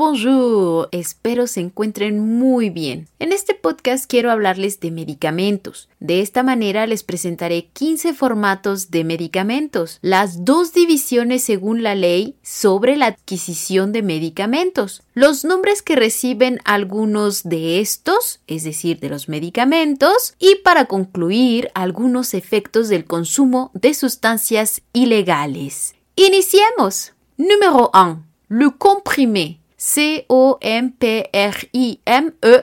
bonjour. Espero se encuentren muy bien. En este podcast quiero hablarles de medicamentos. De esta manera les presentaré 15 formatos de medicamentos, las dos divisiones según la ley sobre la adquisición de medicamentos, los nombres que reciben algunos de estos, es decir, de los medicamentos, y para concluir algunos efectos del consumo de sustancias ilegales. Iniciemos. Número 1. Le comprimé. C-O-M-P-R-I-M-E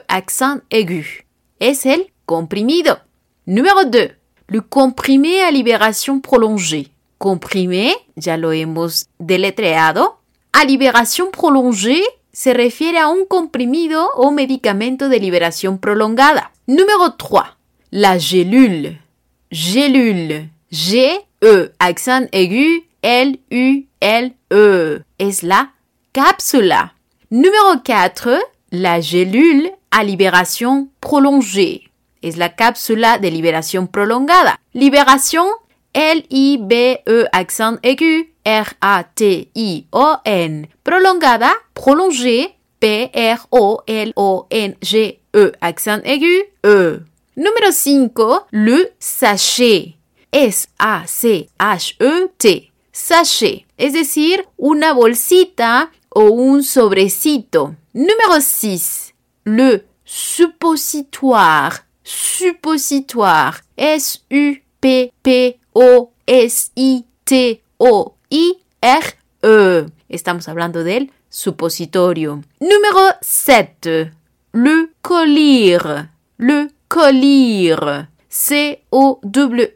accent aigu. Es el comprimido. Número 2. Le comprimé à libération prolongée. Comprimé, ya lo hemos deletreado. A liberación prolongée se refiere a un comprimido o medicamento de liberación prolongada. Número 3. La gélule. Gélule. G-E, accent aigu, L-U-L-E. Es la cápsula. Numéro 4, la gélule à libération prolongée. Es la cápsula de liberación prolongada. Libération, L-I-B-E accent aigu, R-A-T-I-O-N. Prolongada, prolongée, P-R-O-L-O-N-G-E accent aigu, E. Numéro 5, le sachet. S-A-C-H-E-T. Sachet, es decir, una bolsita un sobrecito. Numéro 6. Le suppositoire. Suppositoire. S-U-P-P-O-S-I-T-O-I-R-E. Estamos hablando del supositorio. Numéro 7. Le collyre. Le collyre. C-O-W-L-Y-R-E.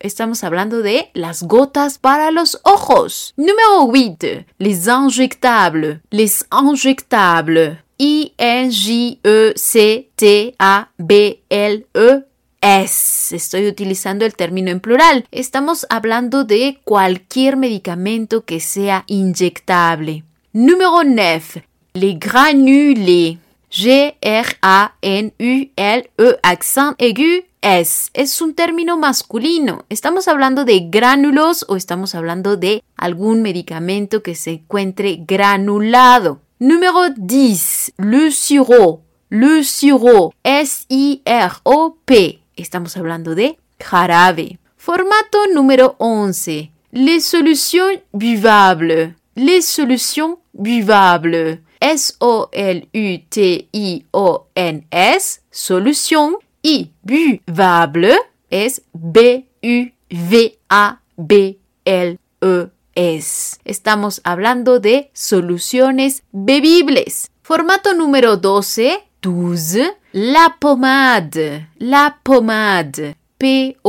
Estamos hablando de las gotas para los ojos. Número 8. Les injectables. Les injectables. I-N-J-E-C-T-A-B-L-E-S. Estoy utilizando el término en plural. Estamos hablando de cualquier medicamento que sea inyectable. Número 9. Les granulés. G-R-A-N-U-L-E accent aigu S. Es un término masculino. ¿Estamos hablando de gránulos o estamos hablando de algún medicamento que se encuentre granulado? Número 10. Le sirop. Le sirop. S-I-R-O-P. Estamos hablando de jarabe. Formato número 11. Les solutions buvables. Les solutions buvables. S-O-L-U-T-I-O-N-S, solution, y buvable es B-U-V-A-B-L-E-S. Estamos hablando de soluciones bebibles. Formato número 12, 12, la pomade, la pomade, P-O-M-M-A-D-E,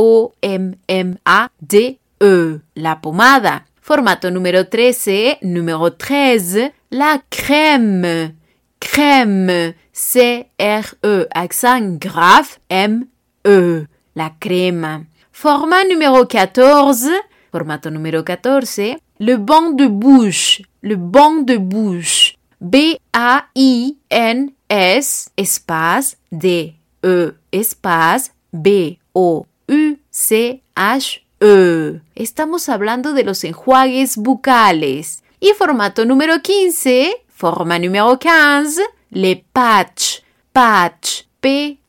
la pomada. Formato número 13, número 13, la crème. Crème. C-R-E. Accent grave. M-E. La crème. Format numéro 14. Formato numéro 14. Le banc de bouche. Le banc de bouche. B-A-I-N-S. Espace. D-E. Espace. B-O-U-C-H-E. Estamos hablando de los enjuagues bucales. Y formato número 15, forma número 15, le patch. Patch. P-A-T-C-H-S.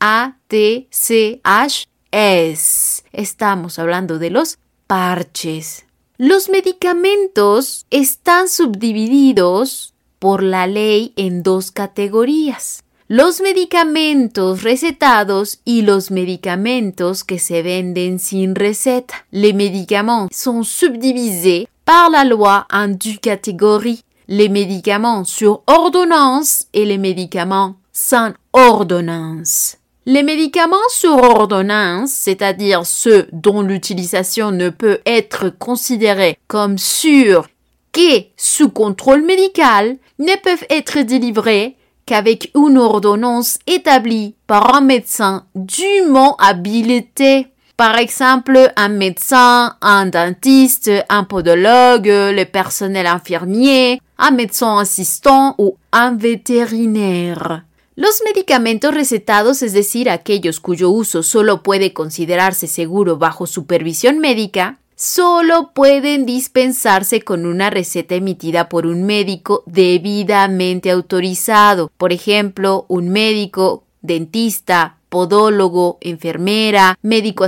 Estamos hablando de los parches. Los medicamentos están subdivididos por la ley en dos categorías. Los medicamentos recetados y los medicamentos que se venden sin receta. Les médicaments sont subdivisés par la loi en deux catégories, les médicaments sur ordonnance et les médicaments sans ordonnance. Les médicaments sur ordonnance, c'est-à-dire ceux dont l'utilisation ne peut être considérée comme sûre qu'est sous contrôle médical, ne peuvent être délivrés qu'avec une ordonnance établie par un médecin dûment habilité par exemple, un médecin, un dentiste, un podologue, le personnel infirmier, un médecin asistant ou un vétérinaire. Los medicamentos recetados, es decir, aquellos cuyo uso solo puede considerarse seguro bajo supervisión médica, solo pueden dispensarse con una receta emitida por un médico debidamente autorizado, por ejemplo, un médico, dentista, podólogo, enfermera, médico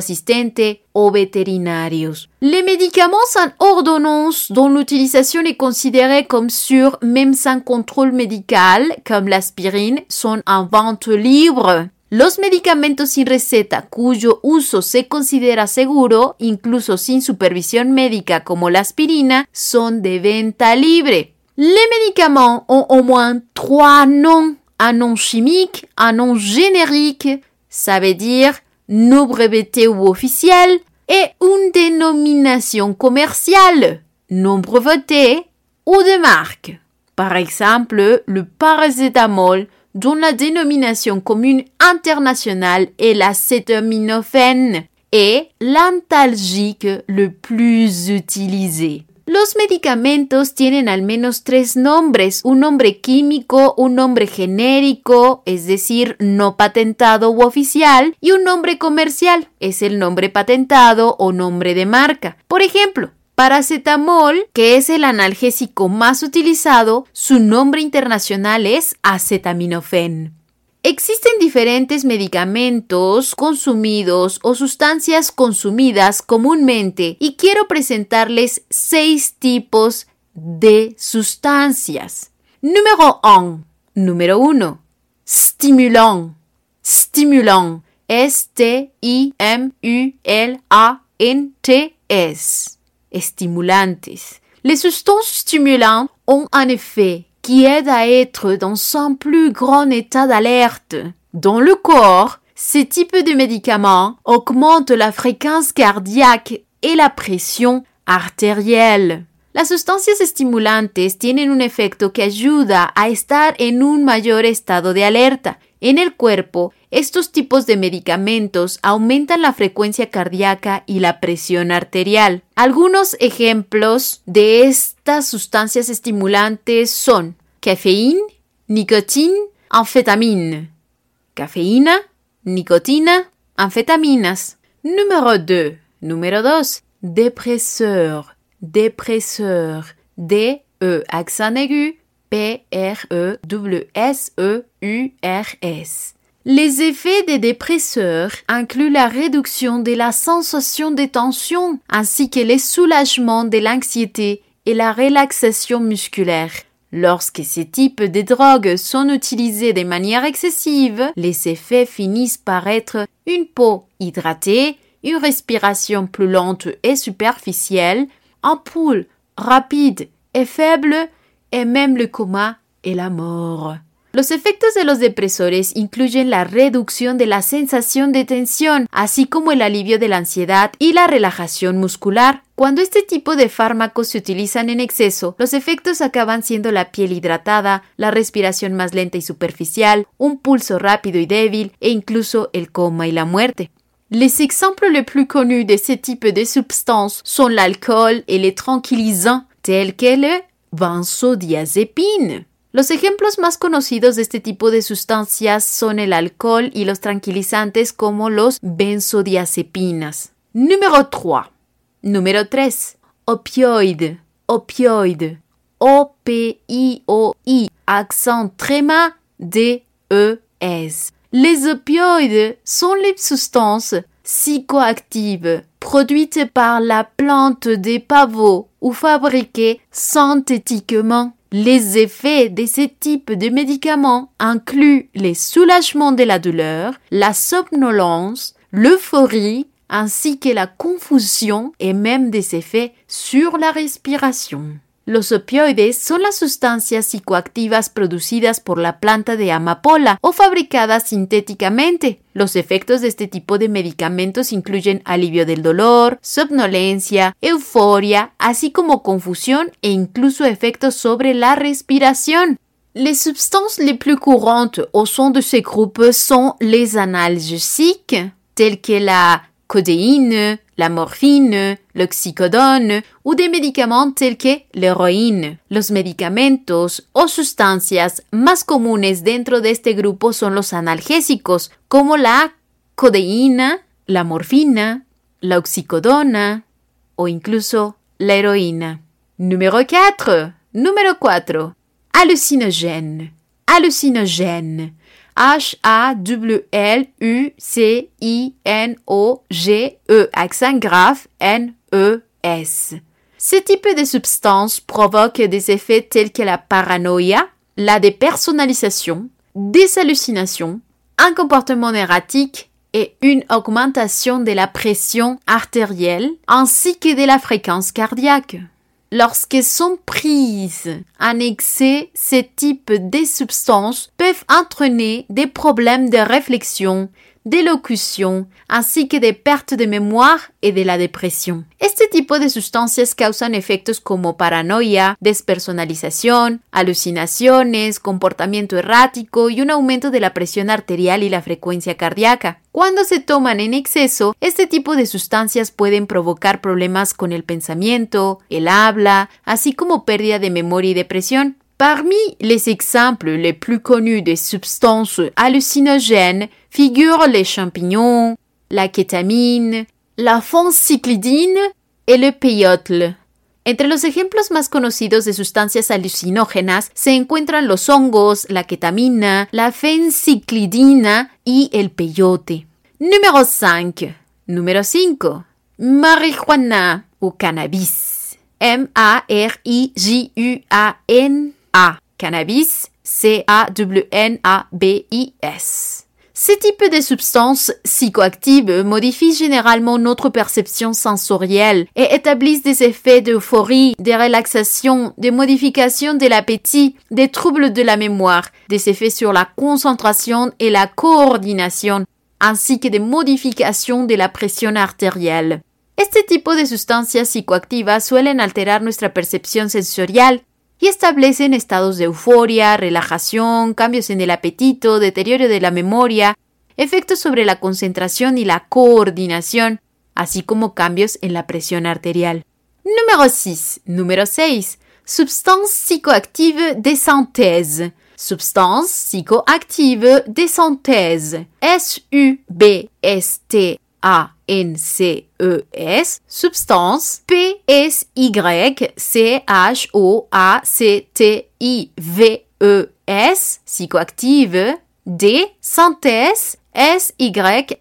vétérinaires. Les médicaments sans ordonnance dont l'utilisation est considérée comme sûre même sans contrôle médical, comme l'aspirine, sont en vente libre. Los medicamentos sin receta cuyo uso se considera seguro, incluso sin supervisión médica como la aspirina, son de venta libre. Les médicaments ont au moins trois noms. Un nom chimique, un nom générique, ça veut dire nom breveté ou officiel, et une dénomination commerciale, nom breveté ou de marque. Par exemple, le paracétamol dont la dénomination commune internationale est l'acétaminophène est l'antalgique le plus utilisé. Los medicamentos tienen al menos tres nombres, un nombre químico, un nombre genérico, es decir, no patentado u oficial, y un nombre comercial, es el nombre patentado o nombre de marca. Por ejemplo, Paracetamol, que es el analgésico más utilizado, su nombre internacional es acetaminofén. Existen diferentes medicamentos consumidos o sustancias consumidas comúnmente y quiero presentarles seis tipos de sustancias. Número 1. Número 1. Stimulant. Stimulant. S-T-I-M-U-L-A-N-T-S. Estimulantes. Les substances stimulantes ont un effet qui aide à être dans un plus grand état d'alerte. Dans le corps, ces types de médicaments augmentent la fréquence cardiaque et la pression arterielle. Las sustancias estimulantes tienen un efecto que ayuda a estar en un mayor estado de alerta. En el cuerpo, estos tipos de medicamentos aumentan la frecuencia cardíaca y la presión arterial. Algunos ejemplos de estas sustancias estimulantes son caféine, nicotine, anfétamine. Caféina, nicotina, anfétaminas. Número 2. Número 2. Dépresseur. Dépresseur. D-E accent aigu. P-R-E-W-S-E-U-R-S. Les effets des dépresseurs incluent la réduction de la sensation de tension ainsi que le soulagement de l'anxiété et la relaxation musculaire. Lorsque ces types de drogues sont utilisés de manière excessive, les effets finissent par être une peau hydratée, une respiration plus lente et superficielle, un pouls rapide et faible, et même le coma et la mort. Los efectos de los depresores incluyen la reducción de la sensación de tensión, así como el alivio de la ansiedad y la relajación muscular. Cuando este tipo de fármacos se utilizan en exceso, los efectos acaban siendo la piel hidratada, la respiración más lenta y superficial, un pulso rápido y débil e incluso el coma y la muerte. Les exemples les plus connus de ce type de substances sont l'alcool et les tranquillisants, tels que le benzodiazépine. Los ejemplos más conocidos de este tipo de sustancias son el alcohol y los tranquilizantes como los benzodiazepinas. Número 3. Número 3. Opioide. Opioide. O-P-I-O-I. Accent tréma D-E-S. Les opioïdes sont les substances psychoactives produites par la plante des pavots ou fabriquées synthétiquement les effets de ce type de médicaments incluent les soulagements de la douleur, la somnolence, l'euphorie, ainsi que la confusion et même des effets sur la respiration. Los opioides son las sustancias psicoactivas producidas por la planta de amapola o fabricadas sintéticamente. Los efectos de este tipo de medicamentos incluyen alivio del dolor, somnolencia, euforia, así como confusión e incluso efectos sobre la respiración. Les substances les plus courantes au sein de ces groupes sont les analgésiques, tels que la codéine, la morphine, l'oxycodone ou des médicaments tels que l'héroïne. Los medicamentos o sustancias más comunes dentro de este grupo son los analgésicos, como la codeína, la morfina, la oxicodona, o incluso la heroína. Número 4. Número 4. Hallucinogène. Hallucinogène. H-A-W-L-U-C-I-N-O-G-E, accent grave, N-E-S. Ce type de substance provoque des effets tels que la paranoïa, la dépersonnalisation, des hallucinations, un comportement erratique et une augmentation de la pression artérielle ainsi que de la fréquence cardiaque. Lorsqu'elles sont prises en excès, ce type de substances peuvent entraîner des problèmes de réflexion, d'élocution, ainsi que des pertes de mémoire et de la dépression. Este tipo de sustancias causan efectos como paranoia, despersonalización, alucinaciones, comportamiento errático y un aumento de la presión arterial y la frecuencia cardíaca. Cuando se toman en exceso, este tipo de sustancias pueden provocar problemas con el pensamiento, el habla, así como pérdida de memoria y depresión. Parmi les exemples les plus connus des substances hallucinogènes figurent les champignons, la kétamine, la phencyclidine et le peyote. Entre los ejemplos más conocidos de sustancias alucinógenas se encuentran los hongos, la ketamina, la phencyclidina y el peyote. Número 5. Número 5. Marijuana ou cannabis. M-A-R-I-J-U-A-N a. Cannabis, C-A-W-N-A-B-I-S. Ce type de substances psychoactives modifient généralement notre perception sensorielle et établissent des effets d'euphorie, de relaxation, de modification de l'appétit, des troubles de la mémoire, des effets sur la concentration et la coordination, ainsi que des modifications de la pression artérielle. Este tipo de sustancias psicoactivas suelen alterar nuestra percepción sensorial y establecen estados de euforia, relajación, cambios en el apetito, deterioro de la memoria, efectos sobre la concentración y la coordinación, así como cambios en la presión arterial. Número 6. Número 6. Substance psychoactive de synthèse. Substance psychoactive de synthèse. S-U-B-S-T a-N-C-E-S, substance P-S-Y-C-H-O-A-C-T-I-V-E-S, psychoactive, D, synthèse, S-Y-N-T-H-E,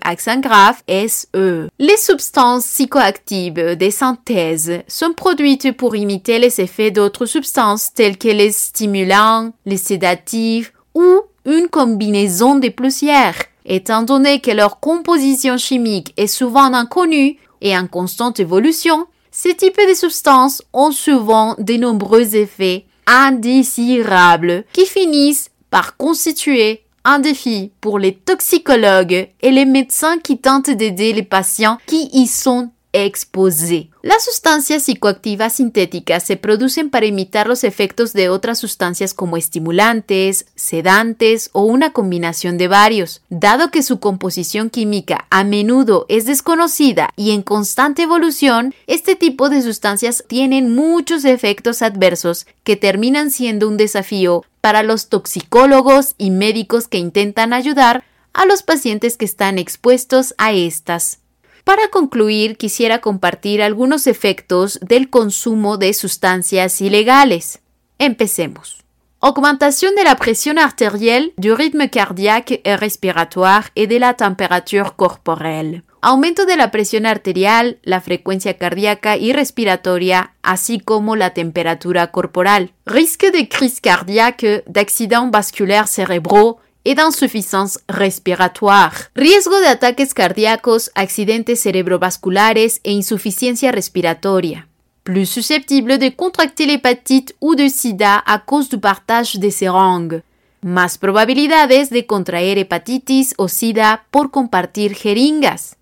accent grave, S-E. Les substances psychoactives des synthèses sont produites pour imiter les effets d'autres substances telles que les stimulants, les sédatifs ou une combinaison de plusieurs. Étant donné que leur composition chimique est souvent inconnue et en constante évolution, ces types de substances ont souvent de nombreux effets indésirables qui finissent par constituer un défi pour les toxicologues et les médecins qui tentent d'aider les patients qui y sont exposé. Las sustancias psicoactivas sintéticas se producen para imitar los efectos de otras sustancias como estimulantes, sedantes o una combinación de varios. Dado que su composición química a menudo es desconocida y en constante evolución, este tipo de sustancias tienen muchos efectos adversos que terminan siendo un desafío para los toxicólogos y médicos que intentan ayudar a los pacientes que están expuestos a estas. Para concluir, quisiera compartir algunos efectos del consumo de sustancias ilegales. Empecemos. Augmentation de la pression artérielle, du rythme cardiaque et respiratoire et de la température corporelle. Aumento de la presión arterial, la frecuencia cardíaca y respiratoria, así como la temperatura corporal. Risque de crise cardiaque, d'accidents vasculaires cérébraux, et d'insuffisance respiratoire. Riesgo de ataques cardíacos, accidentes cerebrovasculares e insuficiencia respiratoria. Plus susceptible de contracter l'hépatite ou de sida à cause du partage de seringues. Más probabilidades de contraer hepatitis o sida por compartir jeringas.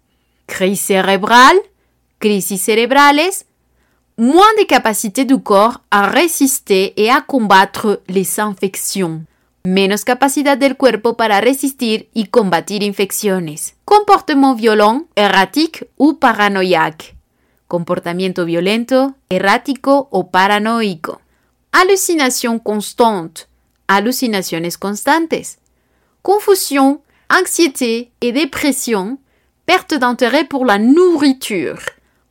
Crise cérébrale, crisis cerebrales, moins de capacité du corps à résister et à combattre les infections menos capacidad del cuerpo para resistir y combatir infecciones. Comportement violent, erratique ou paranoïaque. Comportamiento violento, errático o paranoico. Hallucination constante. Alucinaciones constantes. Confusión, anxiété et dépression. perte d'intérêt pour la nourriture,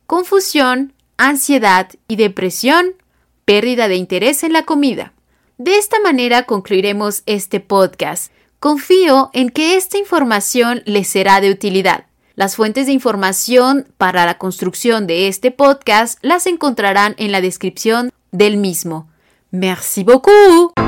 confusión, ansiedad y depresión, pérdida de interés en la comida. De esta manera concluiremos este podcast. Confío en que esta información les será de utilidad. Las fuentes de información para la construcción de este podcast las encontrarán en la descripción del mismo. Merci beaucoup!